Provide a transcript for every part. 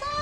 पास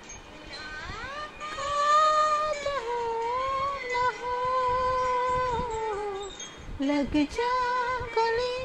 लग जा गले से